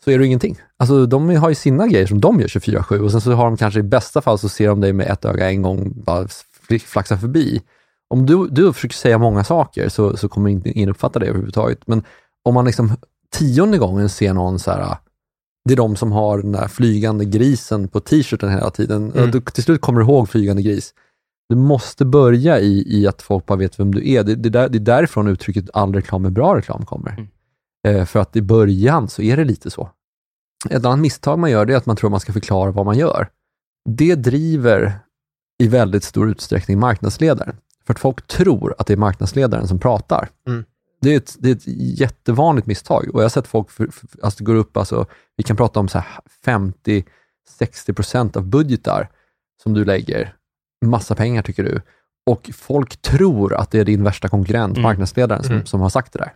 så är du ingenting. Alltså de har ju sina grejer som de gör 24-7 och sen så har de kanske i bästa fall så ser de dig med ett öga en gång bara flaxar förbi. Om du, du försöker säga många saker så, så kommer inte ingen uppfatta det överhuvudtaget. Men om man liksom tionde gången ser någon så här, det är de som har den där flygande grisen på t-shirten hela tiden. Mm. Du, till slut kommer du ihåg flygande gris. Du måste börja i, i att folk bara vet vem du är. Det, det, där, det är därifrån uttrycket all reklam är bra reklam kommer. Mm. Eh, för att i början så är det lite så. Ett annat misstag man gör det är att man tror man ska förklara vad man gör. Det driver i väldigt stor utsträckning marknadsledaren. För att folk tror att det är marknadsledaren som pratar. Mm. Det, är ett, det är ett jättevanligt misstag och jag har sett folk, för, för, alltså det går upp, alltså, vi kan prata om så här 50-60% av budgetar som du lägger, massa pengar tycker du, och folk tror att det är din värsta konkurrent, Mm. marknadsledaren, som, Mm. som har sagt det där.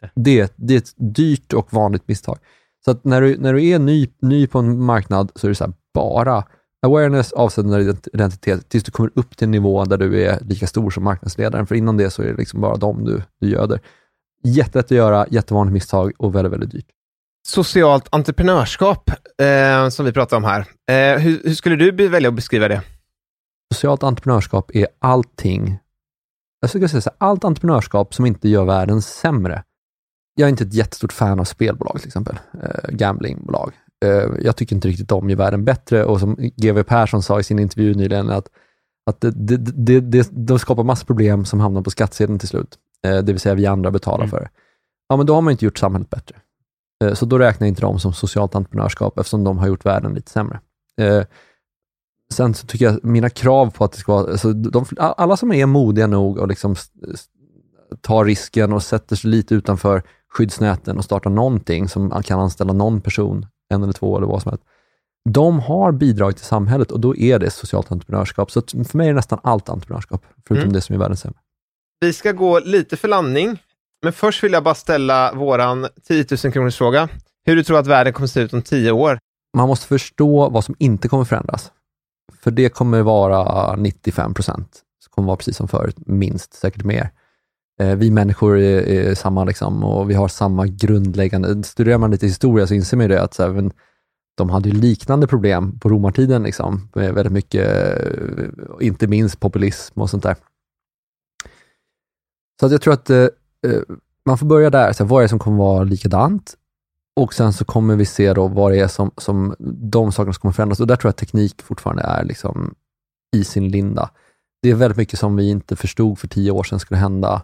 Det. Det, det är ett dyrt och vanligt misstag. Så när du, när du är ny, ny på en marknad så är det så här bara awareness, ident- identitet, tills du kommer upp till en nivå där du är lika stor som marknadsledaren. För innan det så är det liksom bara dem du, du göder. Jättelätt att göra, jättevanligt misstag och väldigt, väldigt dyrt. Socialt entreprenörskap, eh, som vi pratar om här. Eh, hur, hur skulle du välja att beskriva det? Socialt entreprenörskap är allting, jag skulle säga så här, allt entreprenörskap som inte gör världen sämre. Jag är inte ett jättestort fan av spelbolag till exempel, eh, gamblingbolag. Eh, jag tycker inte riktigt de gör världen bättre och som GW Persson sa i sin intervju nyligen, att, att det, det, det, det, de skapar massor problem som hamnar på skattsedeln till slut. Eh, det vill säga vi andra betalar Mm. för det. Ja, men då har man inte gjort samhället bättre. Eh, så då räknar inte dem som socialt entreprenörskap eftersom de har gjort världen lite sämre. Sen så tycker jag mina krav på att det ska vara, alltså de, alla som är modiga nog och liksom tar risken och sätter sig lite utanför skyddsnäten och startar någonting som kan anställa någon person, en eller två eller vad som helst. De har bidragit till samhället och då är det socialt entreprenörskap. Så att för mig är det nästan allt entreprenörskap, förutom Mm. det som är världens sämre. Vi ska gå lite för landning, men först vill jag bara ställa våran 10 000 kronors fråga. Hur du tror att världen kommer se ut om tio år? Man måste förstå vad som inte kommer förändras. För det kommer vara 95 procent. Det kommer vara precis som förut, minst, säkert mer. Eh, vi människor är, är samma liksom, och vi har samma grundläggande... Studerar man lite historia så inser man ju det att så här, de hade ju liknande problem på romartiden, liksom, med väldigt mycket, eh, inte minst populism och sånt där. Så att jag tror att eh, eh, man får börja där, så här, vad är det som kommer vara likadant? Och sen så kommer vi se då vad det är som, som de sakerna som kommer förändras. Och där tror jag att teknik fortfarande är liksom i sin linda. Det är väldigt mycket som vi inte förstod för tio år sedan skulle hända.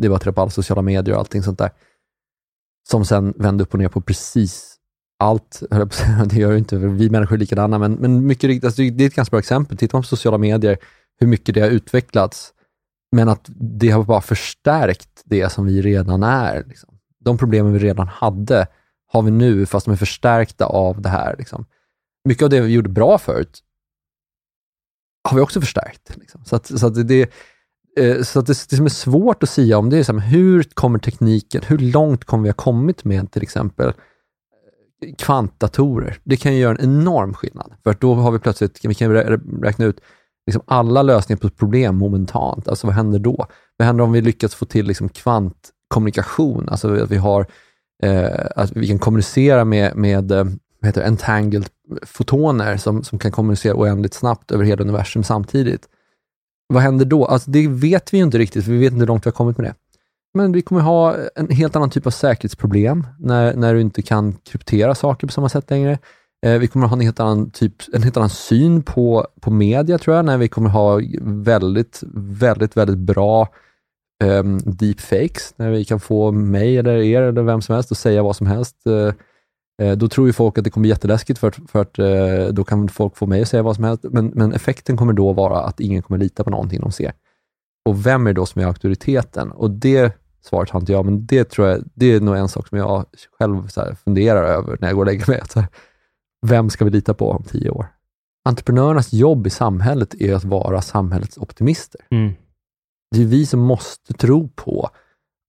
Det var på alla sociala medier och allting sånt där. Som sen vände upp och ner på precis allt. höll jag på att säga. Det gör ju inte vi människor är likadana, men, men mycket riktigt, alltså det är ett ganska bra exempel. Tittar man på sociala medier, hur mycket det har utvecklats, men att det har bara förstärkt det som vi redan är. Liksom. De problemen vi redan hade har vi nu, fast de är förstärkta av det här. Liksom. Mycket av det vi gjorde bra förut har vi också förstärkt. Liksom. Så, att, så att det, Eh, så att det, det som är svårt att säga om det är så här, hur kommer tekniken, hur långt kommer vi ha kommit med till exempel eh, kvantdatorer? Det kan ju göra en enorm skillnad, för då har vi plötsligt, vi kan räkna ut liksom alla lösningar på ett problem momentant. Alltså vad händer då? Vad händer om vi lyckas få till liksom kvantkommunikation? Alltså att vi har eh, att vi kan kommunicera med, med eh, vad heter det, entangled fotoner som, som kan kommunicera oändligt snabbt över hela universum samtidigt. Vad händer då? Alltså det vet vi ju inte riktigt, för vi vet inte hur långt vi har kommit med det. Men vi kommer ha en helt annan typ av säkerhetsproblem när, när du inte kan kryptera saker på samma sätt längre. Eh, vi kommer ha en helt annan, typ, en helt annan syn på, på media, tror jag, när vi kommer ha väldigt, väldigt, väldigt bra um, deepfakes, när vi kan få mig eller er eller vem som helst att säga vad som helst. Uh, då tror ju folk att det kommer bli jätteläskigt för att, för att uh, då kan folk få mig att säga vad som helst, men, men effekten kommer då vara att ingen kommer lita på någonting de ser. Och vem är det då som är auktoriteten? Och det svaret har inte jag, men det tror jag, det är nog en sak som jag själv funderar över när jag går och lägger mig. Så här, vem ska vi lita på om tio år? Entreprenörernas jobb i samhället är att vara samhällets optimister. Mm. Det är vi som måste tro på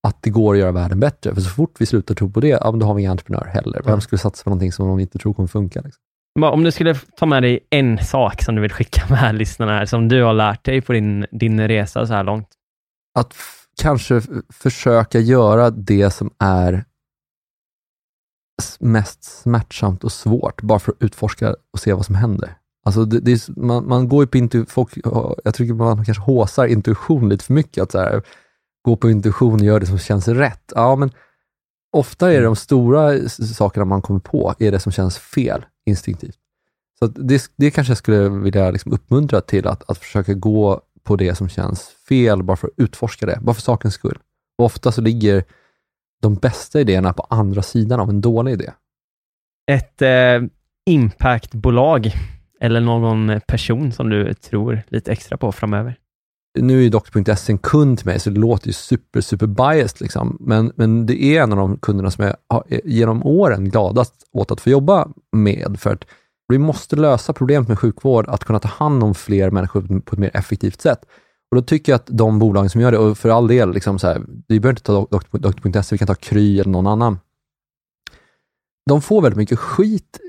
att det går att göra världen bättre. För så fort vi slutar tro på det, ja, då har vi inga entreprenörer heller. Vem skulle satsa på någonting som de inte tror kommer funka? Liksom? Om du skulle ta med dig en sak som du vill skicka med lyssnarna här, som du har lärt dig på din, din resa så här långt? Att kanske försöka göra det som är mest smärtsamt och svårt, bara för att utforska och se vad som händer. Alltså det, det är, man, man, går ju på intuition, folk, jag tycker man kanske håsar intuition lite för mycket, att så här, gå på intuition och göra det som känns rätt. Ja, men ofta är det de stora sakerna man kommer på, är det som känns fel instinktivt. Så det, det kanske jag skulle vilja liksom uppmuntra till, att, att försöka gå på det som känns fel, bara för att utforska det, bara för sakens skull. Och ofta så ligger de bästa idéerna på andra sidan av en dålig idé. Ett eh, impactbolag eller någon person som du tror lite extra på framöver? Nu är ju Doktor.se en kund till mig, så det låter ju super, super biased, liksom. men, men det är en av de kunderna som jag har, eh, genom åren gladast åt att få jobba med, för att vi måste lösa problemet med sjukvård, att kunna ta hand om fler människor på ett mer effektivt sätt. Och Då tycker jag att de bolagen som gör det, och för all del, liksom så här, vi behöver inte ta Doktor.se, vi kan ta Kry eller någon annan. De får väldigt mycket skit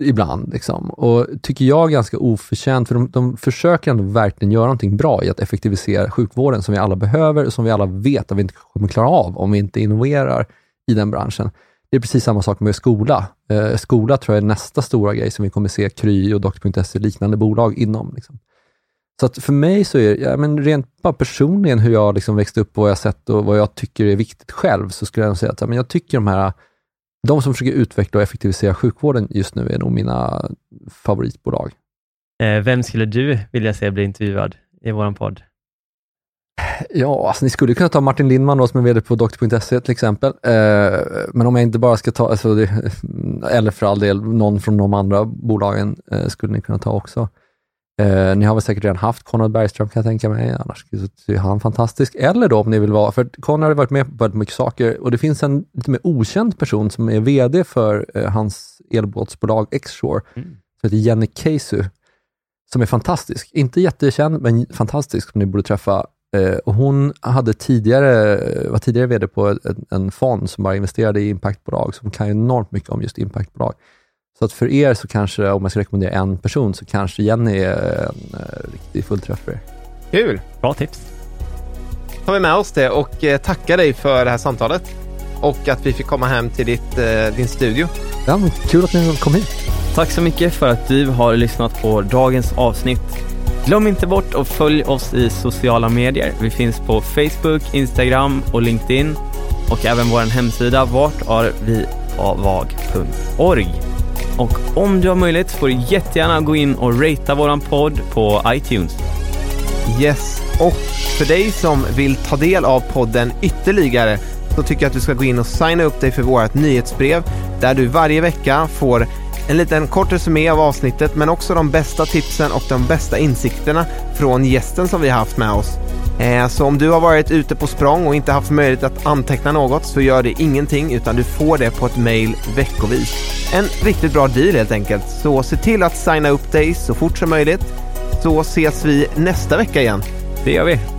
ibland, liksom, och tycker jag ganska oförtjänt, för de, de försöker ändå verkligen göra någonting bra i att effektivisera sjukvården, som vi alla behöver, och som vi alla vet att vi inte kommer klara av om vi inte innoverar i den branschen. Det är precis samma sak med skola. Eh, skola tror jag är nästa stora grej som vi kommer se Kry och Doktor.se liknande bolag inom. Liksom. Så att för mig så är ja, men rent bara personligen hur jag liksom växte upp och vad jag sett och vad jag tycker är viktigt själv, så skulle jag säga att ja, men jag tycker de här, de som försöker utveckla och effektivisera sjukvården just nu är nog mina favoritbolag. Eh, vem skulle du vilja se bli intervjuad i vår podd? Ja, alltså ni skulle kunna ta Martin Lindman då, som är VD på Doktor.se till exempel. Eh, men om jag inte bara ska ta, alltså det, eller för all del någon från de andra bolagen eh, skulle ni kunna ta också. Eh, ni har väl säkert redan haft Konrad Bergström kan jag tänka mig, annars är han fantastisk. Eller då om ni vill vara, för Konrad har varit med på väldigt mycket saker och det finns en lite mer okänd person som är VD för eh, hans elbåtsbolag Xshore, mm. som heter Jenny Keisu, som är fantastisk. Inte jättekänd, men fantastisk, som ni borde träffa. Eh, och hon hade tidigare, var tidigare VD på en, en fond som bara investerade i impactbolag, som kan enormt mycket om just impactbolag. Så att för er så kanske, om jag ska rekommendera en person, så kanske Jenny är en uh, riktig fullträff för er. Kul! Bra tips. tar vi med oss det och eh, tackar dig för det här samtalet och att vi fick komma hem till ditt, eh, din studio. Ja, men kul att ni kom hit. Tack så mycket för att du har lyssnat på dagens avsnitt. Glöm inte bort att följa oss i sociala medier. Vi finns på Facebook, Instagram och LinkedIn och även vår hemsida vartarvivag.org. Och om du har möjlighet får du jättegärna gå in och ratea våran podd på iTunes. Yes, och för dig som vill ta del av podden ytterligare så tycker jag att du ska gå in och signa upp dig för vårt nyhetsbrev där du varje vecka får en liten kort resumé av avsnittet men också de bästa tipsen och de bästa insikterna från gästen som vi har haft med oss. Eh, så om du har varit ute på språng och inte haft möjlighet att anteckna något så gör det ingenting utan du får det på ett mail veckovis. En riktigt bra deal helt enkelt. Så se till att signa upp dig så fort som möjligt så ses vi nästa vecka igen. Det gör vi.